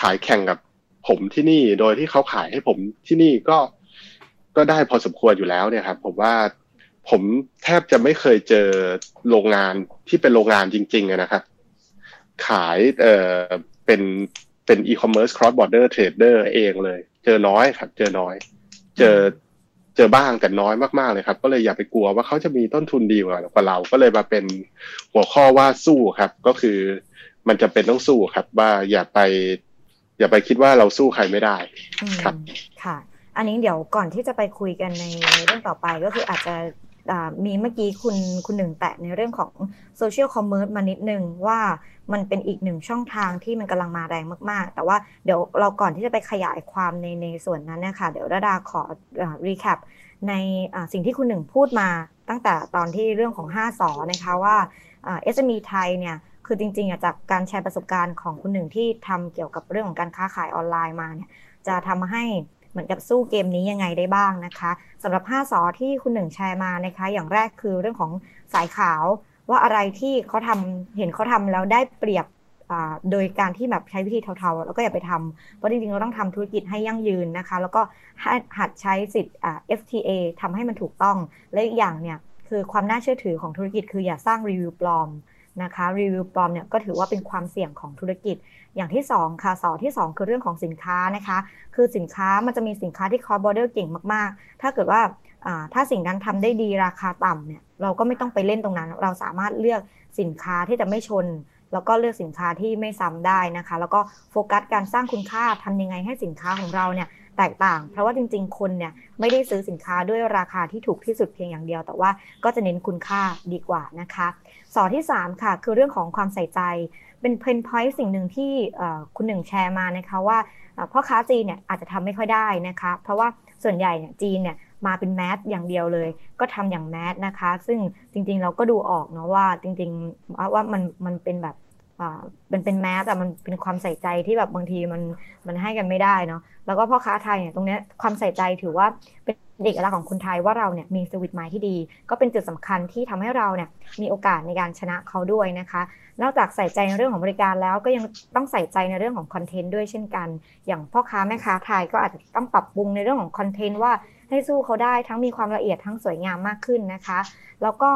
Speaker 3: ขายแข่งกับผมที่นี่ โดยที่เขาขายให้ผมที่นี่ก็ก็ได้พอสมควรอยู่แล้วเนี่ยครับ ผมว่าผมแทบจะไม่เคยเจอโรงงานที่เป็นโรงงานจริง ๆนะครับ ขายเอ่อเป็นเป็น e-commerce cross-border trader เองเลย เจอน้อยครับ เจอน้อย เจอ เจอบ้างแต่น้อยมากๆเลยครับ ก็เลยอย่าไปกลัวว่าเขาจะมีต้นทุนดีกว่าเราก็เลยมาเป็นหัวข้อว่าสู้ครับ ก็คือมันจะเป็นต้องสู้ครับ ว่าอย่าไป อย่าไปคิดว่าเราสู้ใครไม่ได้ครับ
Speaker 2: ค่ะ อันนี้เดี๋ยวก่อนที่จะไปคุยกันในเรื่องต่อไปก็คืออาจจะ มีเมื่อกี้คุณคุณหนึ่งแตะในเรื่องของ social commerce มานิดนึงว่ามันเป็นอีกหนึ่งช่องทางที่มันกำลังมาแรงมากๆ แต่ว่าเดี๋ยวเราก่อนที่จะไปขยายความในในส่วนนั้นเนี่ยค่ะเดี๋ยวดาดาขอ recap ในสิ่งที่คุณหนึ่งพูดมาตั้งแต่ตอนที่เรื่องของ 5สอนะคะว่า SME ไทยเนี่ยคือจริงๆจากการแชร์ประสบการณ์ของคุณหนึ่งที่ทำเกี่ยวกับเรื่องของการค้าขายออนไลน์มาเนี่ยจะทำให้ เหมือนกับสู้เกมนี้ยังไงได้บ้างนะคะสำหรับ 5สอที่คุณหนึ่งแชร์มานะคะ อย่างแรกคือเรื่องของสายขาวว่าอะไรที่เขาทำเห็นเขาทำแล้วได้เปรียบโดยการที่แบบใช้วิธีเทาๆ แล้วก็อย่าไปทำ เพราะจริงๆ เราต้องทำธุรกิจให้ยั่งยืนนะคะ แล้วก็หัดใช้สิทธิ์ FTA ทำให้มันถูกต้อง และอีกอย่างเนี่ยคือความน่าเชื่อถือของธุรกิจคืออย่าสร้างรีวิวปลอม นะคะรีวิวปลอมเนี่ยก็ถือว่าเป็นความเสี่ยงของธุรกิจ อย่างที่2ค่ะสอที่2 คือเรื่องของสินค้านะคะ คือสินค้ามันจะมีสินค้าที่ cross border เก่งมากๆ ถ้าเกิดว่าถ้าสิ่งนั้นทำได้ดีราคาต่ำเนี่ยเราก็ไม่ต้องไปเล่นตรงนั้น เราสามารถเลือกสินค้าที่จะไม่ชน แล้วก็เลือกสินค้าที่ไม่ซ้ำได้นะคะ แล้วก็โฟกัสการสร้างคุณค่าทำยังไงให้สินค้าของเราเนี่ย แตกต่าง เพราะว่าจริง ๆ คนเนี่ยไม่ได้ซื้อสินค้าด้วยราคาที่ถูกที่สุดเพียงอย่างเดียว แต่ว่าก็จะเน้นคุณค่าดีกว่านะคะสอที่ 3 ค่ะ คือเรื่องของความใส่ใจ เป็นเพนพอยต์สิ่งหนึ่งที่คุณหนึ่งแชร์มานะคะว่าพ่อค้าจีนเนี่ยอาจจะทำไม่ค่อยได้นะคะ เพราะว่าส่วนใหญ่เนี่ยจีนเนี่ยมาเป็นแมสอย่างเดียวเลย ก็ทำอย่างแมสนะคะ ซึ่งจริงๆเราก็ดูออกเนาะว่าจริงๆว่ามันมันเป็นแบบ เป็นเป็นแมสแต่มันเป็นความใส่ใจที่แบบบางทีมันมันให้กันไม่ได้เนาะแล้วก็พ่อค้าไทยเนี่ยตรงนี้ความใส่ใจถือว่าเป็นเอกลักษณ์ของคนไทยว่าเราเนี่ยมีสวิตไมล์ที่ดี ก็เป็นจุดสำคัญที่ทำให้เราเนี่ยมีโอกาสในการชนะเขาด้วยนะคะ นอกจากใส่ใจในเรื่องของบริการแล้วก็ยังต้องใส่ใจในเรื่องของคอนเทนต์ด้วยเช่นกัน อย่างพ่อค้าแม่ค้าไทยก็อาจจะต้องปรับปรุงในเรื่องของคอนเทนต์ว่าให้สู้เขาได้ทั้งมีความละเอียดทั้งสวยงามมากขึ้นนะคะ แล้วก็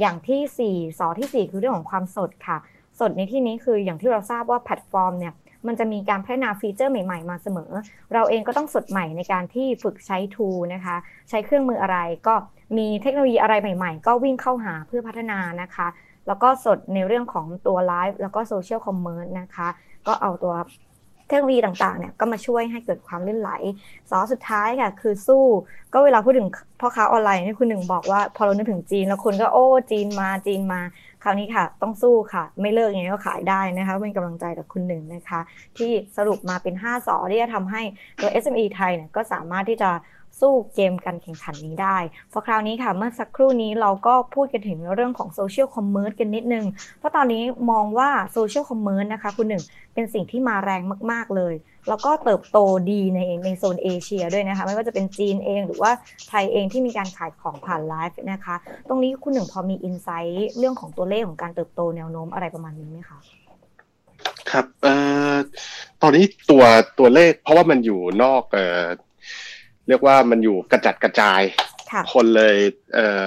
Speaker 2: อย่างที่4สอที่ 4 คือเรื่องของความสดค่ะ สดในที่นี้คืออย่างที่เราทราบว่าแพลตฟอร์มเนี่ยมันจะมีการพัฒนา feature ใหม่ๆ มาเสมอ เราเองก็ต้องสดใหม่ในการที่ฝึกใช้ tool นะคะ ใช้เครื่องมืออะไรก็มีเทคโนโลยีอะไรใหม่ๆ ก็วิ่งเข้าหาเพื่อพัฒนานะคะ แล้วก็สดในเรื่องของตัวไลฟ์แล้วก็ social commerce นะคะ ก็เอาตัวเทคโนโลยีต่างๆเนี่ยก็มาช่วยให้เกิดความลื่นไหลสอสุดท้ายค่ะคือสู้ ก็เวลาพูดถึงพ่อค้าออนไลน์นี่คุณหนึ่งบอกว่า พอเรานึกถึงจีนแล้วคนก็โอ้จีนมาจีนมา คราวนี้ค่ะ ต้องสู้ค่ะ ไม่เลิกยังไงก็ขายได้นะคะเป็นกำลังใจกับคุณหนึ่งนะคะ ที่สรุปมาเป็น 5สอที่จะทำให้ตัว SME ไทยเนี่ยก็สามารถที่จะ สู้เกมการแข่งขันนี้ได้พอคราวนี้ค่ะเมื่อสักครู่นี้เราก็พูดกันถึงเรื่องของ social commerce กันนิดนึง เพราะตอนนี้มองว่า social commerce นะคะคุณหนึ่งเป็นสิ่งที่มาแรงมาก ๆเลย แล้วก็เติบโตดีในในโซนเอเชียด้วยนะคะ ไม่ว่าจะเป็นจีนเองหรือว่าไทยเองที่มีการขายของผ่านไลฟ์นะคะ ตรงนี้คุณหนึ่งพอมี insight เรื่องของตัวเลขของการเติบโตแนวโน้มอะไรประมาณนี้ไหมคะ
Speaker 3: ครับเอ่อตอนนี้ตัวตัวเลขเพราะว่ามันอยู่นอกเอ่อ เรียกว่ามันอยู่กระจัดกระจาย คนเลยเอ่อ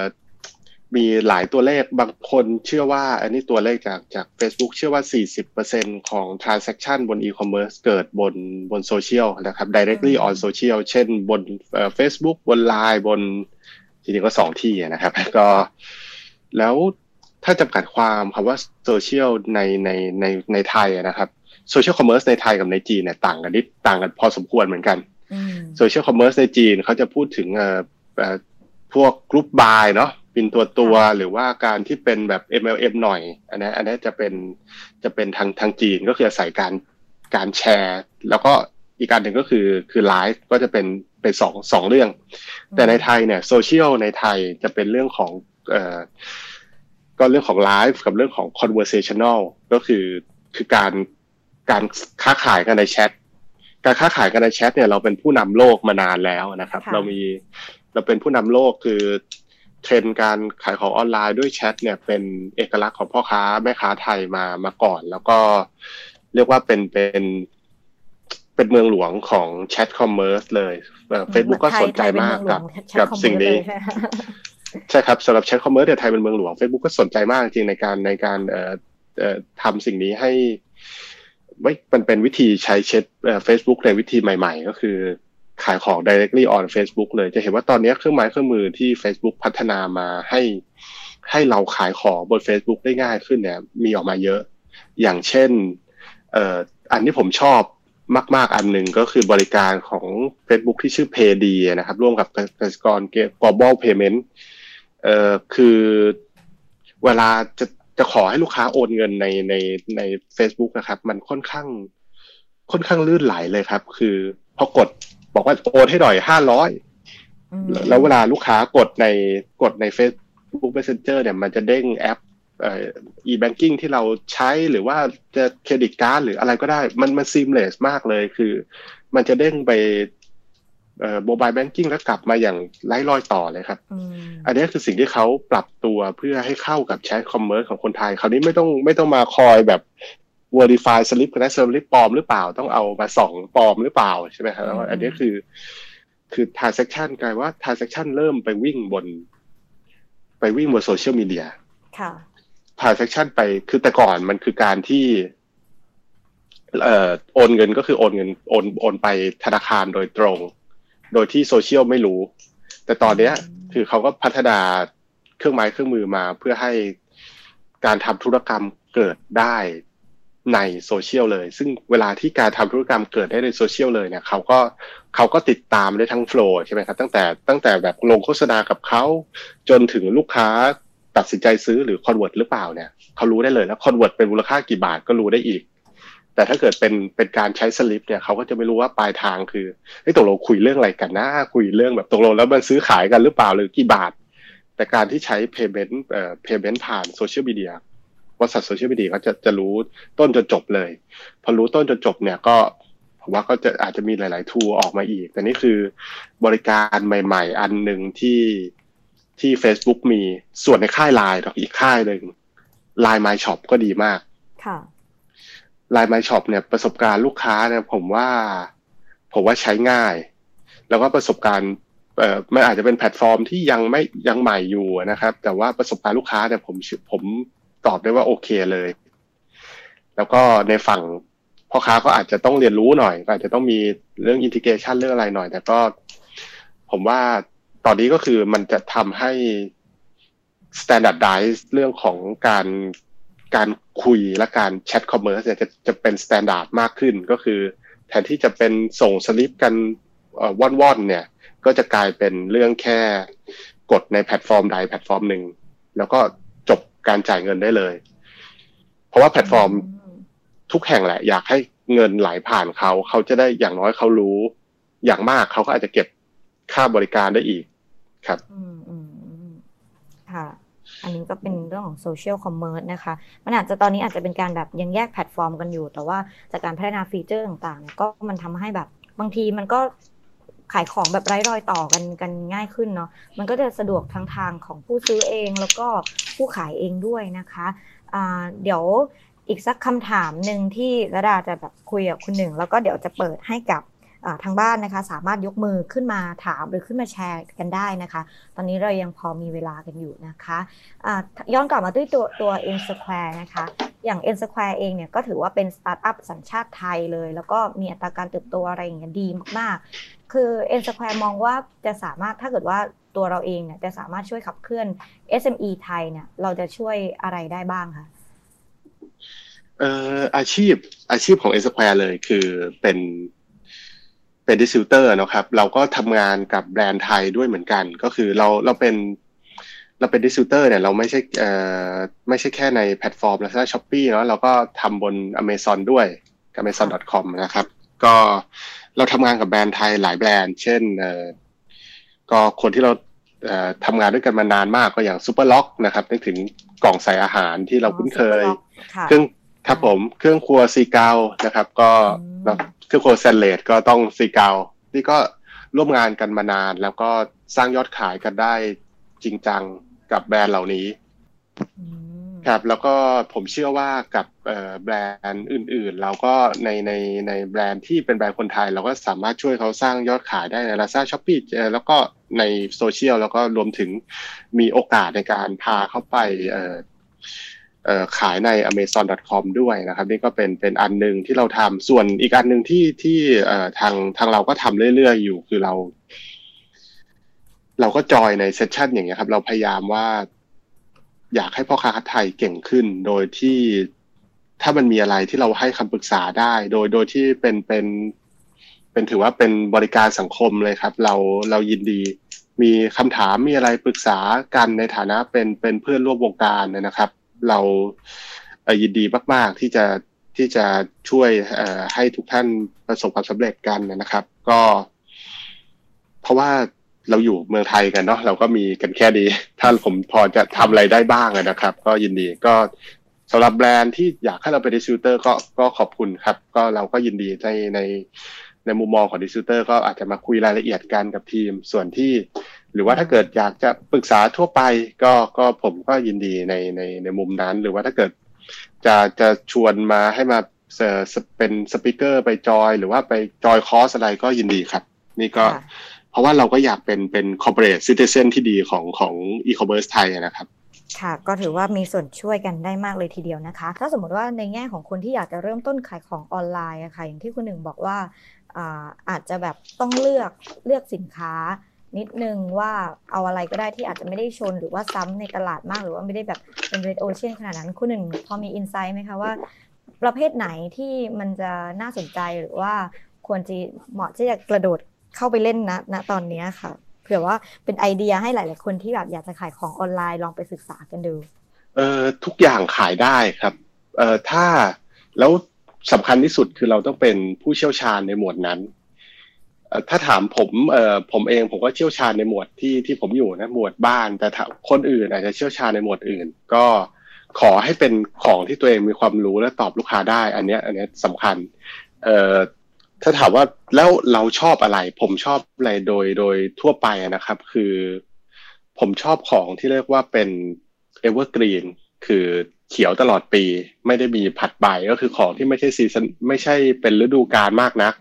Speaker 3: มีหลายตัวเลขบางคนเชื่อว่า อันนี้ตัวเลขจากจาก Facebook เชื่อว่า 40%ของ transaction บน e-commerce เกิดบนบนโซเชียลนะครับ directly on social เช่นบนเฟซบุ๊กบน Line บนจริงๆก็สองที่นะครับ ก็ แล้วถ้าจำกัดความคำว่าโซเชียลในในในในไทยนะครับ social commerce ในไทยกับในจีนเนี่ยต่างกันนิดต่างกันพอสมควรเหมือนกัน social commerce ในจีนเขาจะพูดถึงเอ่อพวก group buy เนาะเป็นตัวตัวหรือว่าการที่เป็นแบบ MLM หน่อย อันนี้อันนี้จะเป็นจะเป็นทางทางจีนก็คือใช้การการแชร์ แล้วก็อีกการหนึ่งก็คือคือไลฟ์ก็จะเป็นเป็นสองสองเรื่อง แต่ในไทยเนี่ยโซเชียลในไทยจะเป็นเรื่องของเอ่อก็เรื่องของไลฟ์กับเรื่องของ conversational ก็คือคือการการค้าขายกันในแชท การค้าขายกันในแชทเนี่ยเราเป็นผู้นำโลกมานานแล้วนะครับ เรามีเราเป็นผู้นำโลกคือเทรนการขายของออนไลน์ด้วยแชทเนี่ยเป็นเอกลักษณ์ของพ่อค้าแม่ค้าไทยมามาก่อน แล้วก็เรียกว่าเป็นเป็นเป็นเมืองหลวงของ chat commerce เลยเฟซบุ๊กก็สนใจมากกับกับสิ่งนี้ ใช่ครับสำหรับ chat commerce เนี่ยไทยเป็นเมืองหลวง Facebook ก็สนใจมากจริงในการในการเอ่อเอ่อทำสิ่งนี้ให้ ไม่มันเป็นวิธีใช้เช็ดเฟซบุ๊กในวิธีใหม่ๆ ก็คือขายของ directly on Facebook เลย จะเห็นว่าตอนนี้เครื่องไม้เครื่องมือที่ Facebook พัฒนามาให้ให้เราขายของบน Facebook ได้ง่ายขึ้นเนี่ย มีออกมาเยอะ อย่างเช่นเอ่ออันที่ผมชอบมาก ๆ อันหนึ่งก็คือบริการของ Facebook ที่ชื่อ Payd นะครับ ร่วมกับกสิกร Global Payment เอ่อคือเวลาจะ จะขอให้ลูกค้าโอนเงินในในใน Facebook นะครับ มันค่อนข้าง ค่อนข้างลื่นไหลเลยครับ คือพอกดบอกว่าโอนให้หน่อยห้าร้อยแล้วเวลาลูกค้ากดในกดใน Facebook Messenger เนี่ย มันจะเด้งแอปเอ่อ e-banking ที่เราใช้หรือว่าจะเครดิตการ์ดหรืออะไรก็ได้ มันมันซีมเลสมากเลยคือ มันจะเด้งไปเอ่อ mobile banking แล้วกลับมาอย่างไร้รอยต่อเลยครับ อันนี้คือสิ่งที่เขาปรับตัวเพื่อให้เข้ากับ chat commerce ของคนไทย คราวนี้ไม่ต้องไม่ต้องมาคอยแบบ verify slip กันนะสลิปปลอมหรือเปล่าต้องเอามาส่องปลอมหรือเปล่าใช่ไหมครับอันนี้คือ คือ transaction กลายว่า transaction เริ่มไปวิ่งบน ไปวิ่งบนโซเชียลมีเดีย
Speaker 2: ค่ะ
Speaker 3: transaction ไปคือแต่ก่อนมันคือการที่เอ่อโอนเงินก็คือโอนเงินโอนโอนไปธนาคารโดยตรง โดยที่โซเชียลไม่รู้ แต่ตอนเนี้ย คือเขาก็พัฒนาเครื่องไม้เครื่องมือมาเพื่อให้การทำธุรกรรมเกิดได้ในโซเชียลเลย ซึ่งเวลาที่การทำธุรกรรมเกิดได้ในโซเชียลเลยเนี่ยเขาก็เขาก็ติดตามได้ทั้ง flow ใช่ไหมครับตั้งแต่ตั้งแต่แบบลงโฆษณากับเขาจนถึงลูกค้าตัดสินใจซื้อหรือ convert หรือเปล่าเนี่ยเขารู้ได้เลยแล้ว convert เป็นมูลค่ากี่บาทก็รู้ได้อีก แต่ถ้าเกิดเป็นเป็นการใช้สลิปเนี่ยเขาก็จะไม่รู้ว่าปลายทางคือเฮ้ตกลงคุยเรื่องอะไรกันนะ คุยเรื่องแบบตกลงแล้วมันซื้อขายกันหรือเปล่าหรือกี่บาท แต่การที่ใช้ payment เอ่อ payment ผ่านโซเชียลมีเดียบริษัทโซเชียลมีเดียก็จะจะรู้ต้นจนจบเลย พอรู้ต้นจนจบเนี่ยก็ผมว่าก็จะอาจจะมีหลาย ๆ tool ออกมาอีก แต่นี่คือบริการใหม่ ๆ อันหนึ่งที่ที่ Facebook มีส่วนในค่ายไลน์อีกค่ายหนึ่งไลน์ My Shop ก็ดีมาก
Speaker 2: ค่ะ
Speaker 3: LINE MyShop เนี่ยประสบการณ์ลูกค้าเนี่ยผมว่าผมว่าใช้ง่าย แล้วก็ประสบการณ์เอ่อมันอาจจะเป็นแพลตฟอร์มที่ยังไม่ยังใหม่อยู่นะครับ แต่ว่าประสบการณ์ลูกค้าเนี่ยผมผมตอบได้ว่าโอเคเลย แล้วก็ในฝั่งพ่อค้าก็อาจจะต้องเรียนรู้หน่อย ก็อาจจะต้องมีเรื่อง integration เรื่องอะไรหน่อย แต่ก็ผมว่าตอนนี้ก็คือมันจะทำให้ standardize เรื่องของการ การคุยและการ chat commerce เนี่ยจะจะเป็น standard มากขึ้นก็คือ แทนที่จะเป็นส่งสลิปกันว่อนๆเนี่ย ก็จะกลายเป็นเรื่องแค่กดในแพลตฟอร์มใดแพลตฟอร์มหนึ่ง แล้วก็จบการจ่ายเงินได้เลย เพราะว่าแพลตฟอร์มทุกแห่งแหละ อยากให้เงินไหลผ่านเขา เขาจะได้อย่างน้อยเขารู้ อย่างมากเขาก็อาจจะเก็บค่าบริการได้อีกครับ
Speaker 2: อืมอืมค่ะ อันนี้ก็เป็นเรื่องของ social commerce นะคะ มันอาจจะตอนนี้อาจจะเป็นการแบบยังแยกแพลตฟอร์มกันอยู่ แต่ว่าจากการพัฒนาฟีเจอร์ต่างๆ ก็มันทำให้แบบบางทีมันก็ขายของแบบไร้รอยต่อกันกันง่ายขึ้นเนาะ มันก็จะสะดวกทั้งทางของผู้ซื้อเองแล้วก็ผู้ขายเองด้วยนะคะอ่าเดี๋ยวอีกสักคำถามหนึ่งที่ระดาจะแบบคุยกับคุณหนึ่ง แล้วก็เดี๋ยวจะเปิดให้กับ ทางบ้านนะคะ สามารถยกมือขึ้นมาถามหรือขึ้นมาแชร์กันได้นะคะ ตอนนี้เรายังพอมีเวลากันอยู่นะคะะย้อนกลับมาด้วยตัวตัว N Square นะคะอย่าง N Square เองเนี่ยก็ถือว่าเป็นสตาร์ทอัพสัญชาติไทยเลย แล้วก็มีอัตราการเติบโตอะไรอย่างเงี้ยดีมากๆ คือ N Square มองว่าจะสามารถถ้าเกิดว่าตัวเราเองเนี่ยจะสามารถช่วยขับเคลื่อน SME ไทยเนี่ยเราจะช่วยอะไรได้บ้างคะ
Speaker 3: เอ่ออาชีพอาชีพของ N Square เลยคือเป็น เป็น distributor นะครับ เราก็ทำงานกับแบรนด์ไทยด้วยเหมือนกัน ก็คือเราเราเป็นเราเป็น distributor เนี่ยเราไม่ใช่เอ่อไม่ใช่แค่ในแพลตฟอร์ม Lazada Shopee เนาะเราก็ทำบน Amazon ด้วย amazon.com นะครับ ก็เราทำงานกับแบรนด์ไทยหลายแบรนด์ เช่นเอ่อก็คนที่เราทำงานด้วยกันมานานมากก็อย่าง Super Lock นะครับนึกถึงกล่องใส่อาหารที่เราคุ้นเคย เครื่องครับผมเครื่องครัว Seagull นะครับ ก็ เครื่องครัวสเตนเลสก็ต้อง Seagull นี่ก็ร่วมงานกันมานาน แล้วก็สร้างยอดขายกันได้จริงจังกับแบรนด์เหล่านี้ครับแล้วก็ผมเชื่อว่ากับแบรนด์อื่น ๆ เราก็ในในในแบรนด์ที่เป็นแบรนด์คนไทย เราก็สามารถช่วยเขาสร้างยอดขายได้ใน Lazada Shopee แล้วก็ในโซเชียลแล้วก็รวมถึงมีโอกาสในการพาเข้าไป ขายใน amazon.com ด้วยนะครับ นี่ก็เป็นเป็นอันหนึ่งที่เราทำส่วนอีกอันหนึ่งที่ที่ทางทางเราก็ทำเรื่อยๆ อยู่คือเรา เราก็จอยในเซสชันอย่างเงี้ยครับ เราพยายามว่า อยากให้พ่อค้าไทยเก่งขึ้น โดยที่ถ้ามันมีอะไรที่เราให้คำปรึกษาได้ โดยโดยที่เป็นเป็นเป็นถือว่าเป็นบริการสังคมเลยครับ เราเรายินดีมีคำถามมีอะไรปรึกษากันในฐานะเป็นเป็นเพื่อนร่วมวงการนะครับ เรายินดีมาก ๆ ที่จะที่จะช่วยให้ทุกท่านประสบความสำเร็จกันนะครับ ก็ เพราะว่าเราอยู่เมืองไทยกันเนาะเราก็มีกันแค่นี้ถ้าผมพอจะทำอะไรได้บ้างนะครับ ก็ยินดีก็สำหรับแบรนด์ที่อยากให้เราเป็น distributor ก็ก็ขอบคุณครับ ก็เราก็ยินดีในในในมุมมองของ distributor ก็อาจจะมาคุยรายละเอียดกันกับทีม ส่วนที่ หรือว่าถ้าเกิดอยากจะปรึกษาทั่วไปก็ก็ผมก็ยินดีในในในมุมนั้น หรือว่าถ้าเกิดจะจะชวนมาให้มาเป็น speaker ไป join หรือว่าไปจอยคอร์สอะไรก็ยินดีครับ นี่ก็เพราะว่าเราก็อยากเป็นเป็น corporate citizen ที่ดีของของอีคอมเมิร์ซไทยนะครับ
Speaker 2: ค่ะก็ถือว่ามีส่วนช่วยกันได้มากเลยทีเดียวนะคะ ถ้าสมมติว่าในแง่ของคนที่อยากจะเริ่มต้นขายของออนไลน์อะค่ะอย่างที่คุณหนึ่งบอกว่าอาอาจจะแบบต้องเลือกเลือกสินค้า นิดนึงว่าเอาอะไรก็ได้ที่อาจจะไม่ได้ชนหรือว่าซ้ำในตลาดมากหรือว่าไม่ได้แบบเป็น red ocean ขนาดนั้นคุณหนึ่งพอมี insight ไหมคะว่า ประเภทไหนที่มันจะน่าสนใจหรือว่าควรจะเหมาะที่จะกระโดดเข้าไปเล่นนะณตอนนี้ค่ะเผื่อว่าเป็นไอเดียให้หลาย ๆ คนที่แบบอยากจะขายของออนไลน์ลองไปศึกษากันดู
Speaker 3: เอ่อทุกอย่างขายได้ครับเอ่อถ้าแล้วสำคัญที่สุดคือเราต้องเป็นผู้เชี่ยวชาญในหมวดนั้น ถ้าถามผมเอ่อผมเองผมก็เชี่ยวชาญในหมวดที่ที่ผมอยู่นะหมวดบ้าน แต่คนอื่นอาจจะเชี่ยวชาญในหมวดอื่น ก็ขอให้เป็นของที่ตัวเองมีความรู้และตอบลูกค้าได้ อันนี้อันนี้สำคัญ เอ่อถ้าถามว่าแล้วเราชอบอะไร ผมชอบอะไรโดยโดยทั่วไปนะครับ คือ ผมชอบของที่เรียกว่าเป็น evergreen คือเขียวตลอดปี ไม่ได้มีผัดใบก็คือของที่ไม่ใช่ซีซันไม่ใช่เป็นฤดูกาลมากนัก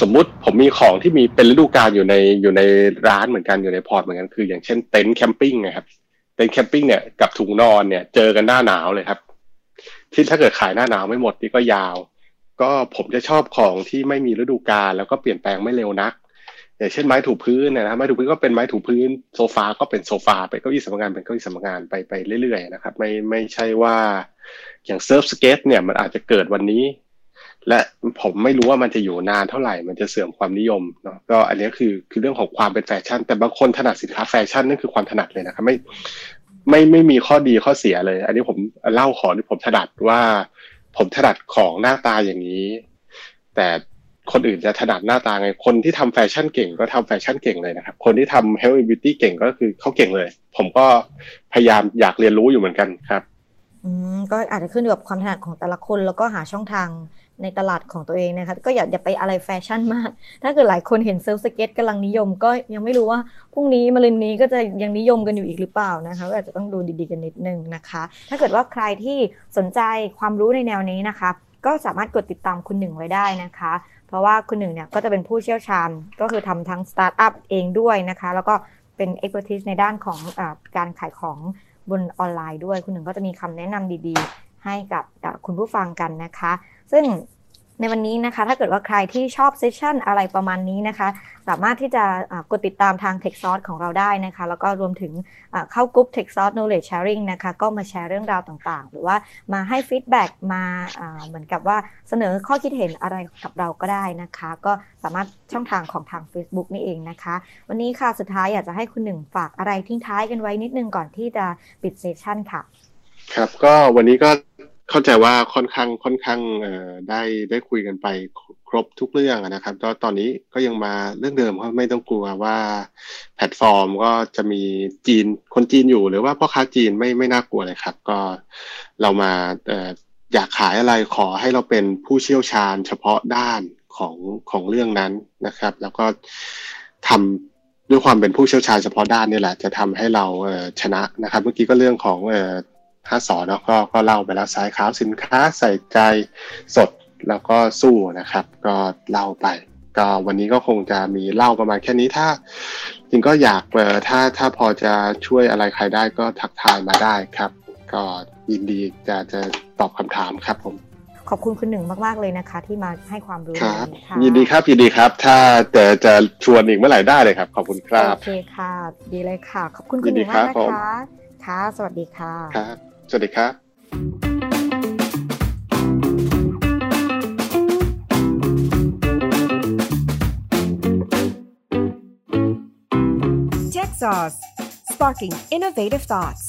Speaker 3: สมมุติผมมีของที่มีเป็นฤดูกาลอยู่ในอยู่ในร้านเหมือนกันอยู่ใน port เหมือนกันคือ อย่างเช่นเต็นท์ camping นะครับเต็นท์ camping เนี่ยกับถุงนอนเนี่ยเจอกันหน้าหนาวเลยครับ ที่ถ้าเกิดขายหน้าหนาวไม่หมดนี่ก็ยาว ก็ผมจะชอบของที่ไม่มีฤดูกาลแล้วก็เปลี่ยนแปลงไม่เร็วนักอย่างเช่นไม้ถูพื้นนะครับไม้ถูพื้นก็เป็นไม้ถูพื้นโซฟาก็เป็นโซฟาไปเก้าอี้สำนักงานเป็นเก้าอี้สำนักงานไปไปเรื่อยๆนะครับ ไม่ไม่ใช่ว่าอย่าง surf skate เนี่ยมันอาจจะเกิดวันนี้ และผมไม่รู้ว่ามันจะอยู่นานเท่าไหร่มันจะเสื่อมความนิยมเนาะก็อันนี้คือคือเรื่องของความเป็นแฟชั่น แต่บางคนถนัดสินค้าแฟชั่นนั่นคือความถนัดเลยนะครับไม่ไม่ไม่มีข้อดีข้อเสียเลย อันนี้ผมเล่าขอที่ผมถนัดว่า ผมถนัดของหน้าตาอย่างนี้ แต่คนอื่นจะถนัดหน้าตาไง คนที่ทำแฟชั่นเก่งก็ทำแฟชั่นเก่งเลยนะครับ คนที่ทำ health and beauty เก่งก็คือเขาเก่งเลย ผมก็พยายามอยากเรียนรู้อยู่เหมือนกันครับ
Speaker 2: อืมก็อาจจะขึ้นอยู่กับความถนัดของแต่ละคนแล้วก็หาช่องทาง ในตลาดของตัวเองนะคะก็อย่าอย่าไปอะไรแฟชั่นมาก ถ้าเกิดหลายคนเห็น surf skate กำลังนิยม ก็ยังไม่รู้ว่าพรุ่งนี้มะรืนนี้ก็จะยังนิยมกันอยู่อีกหรือเปล่านะคะก็อาจจะต้องดูดีๆกันนิดนึงนะคะ ถ้าเกิดว่าใครที่สนใจความรู้ในแนวนี้นะคะ ก็สามารถกดติดตามคุณหนึ่งไว้ได้นะคะเพราะว่าคุณหนึ่งเนี่ยก็จะเป็นผู้เชี่ยวชาญก็คือทำทั้งสตาร์ทอัพเองด้วยนะคะ แล้วก็เป็น expert ในด้านของการขายของบนออนไลน์ด้วย คุณหนึ่งก็จะมีคำแนะนำดีๆ ให้กับคุณผู้ฟังกันนะคะ ซึ่งในวันนี้นะคะ ถ้าเกิดว่าใครที่ชอบ session อะไรประมาณนี้นะคะ สามารถที่จะกดติดตามทาง t e c h s o u r c e ของเราได้นะคะ แล้วก็รวมถึงเข้ากลุ่ม t e c h s o u r c e Knowledge Sharing นะคะ ก็มาแชร์เรื่องราวต่างๆ หรือว่ามาให้ feedback มาเหมือนกับว่าเสนอข้อคิดเห็นอะไรกับเราก็ได้นะคะ ก็สามารถช่องทางของทาง Facebook นี่เองนะคะ วันนี้ค่ะสุดท้ายอยากจะให้คุณหนึ่งฝากอะไรทิ้งท้ายกันไว้นิดนึงก่อนที่จะปิด session ค่ะ
Speaker 3: ครับ ก็วันนี้ก็เข้าใจว่าค่อนข้างค่อนข้างได้ได้คุยกันไปครบทุกเรื่องนะครับก็ตอนนี้ก็ยังมาเรื่องเดิมก็ไม่ต้องกลัวว่าแพลตฟอร์มก็จะมีจีนคนจีนอยู่ หรือว่าพ่อค้าจีนไม่ไม่น่ากลัวเลยครับ ก็เรามาอยากขายอะไรขอให้เราเป็นผู้เชี่ยวชาญเฉพาะด้านของของเรื่องนั้นนะครับ แล้วก็ทำด้วยความเป็นผู้เชี่ยวชาญเฉพาะด้านนี่แหละจะทำให้เราชนะนะครับ เมื่อกี้ก็เรื่องของ ห้าสอนแล้วก็ก็เล่าไปแล้วสายขาวสินค้าใส่ใจสดแล้วก็สู้นะครับ ก็เล่าไป ก็วันนี้ก็คงจะมีเล่าประมาณแค่นี้ถ้าจริงก็อยากเออถ้าถ้าพอจะช่วยอะไรใครได้ก็ทักทายมาได้ครับ ก็ยินดีจะจะตอบคำถามครับผม
Speaker 2: ขอบคุณคุณหนึ่งมาก ๆ เลยนะคะ ที่มาให้ความรู้
Speaker 3: ครับยินดีครับยินดีครับ ถ้าจะจะชวนอีกเมื่อไหร่ได้เลยครับ ขอบคุณครับ
Speaker 2: โอเคค่ะ ดีเลยค่ะ ขอบคุณคุณหนึ่งมากนะคะค่ะ สวัสดีค่ะ
Speaker 3: ครับ สวัสดีครับ
Speaker 1: Tech Sauce Sparking Innovative Thoughts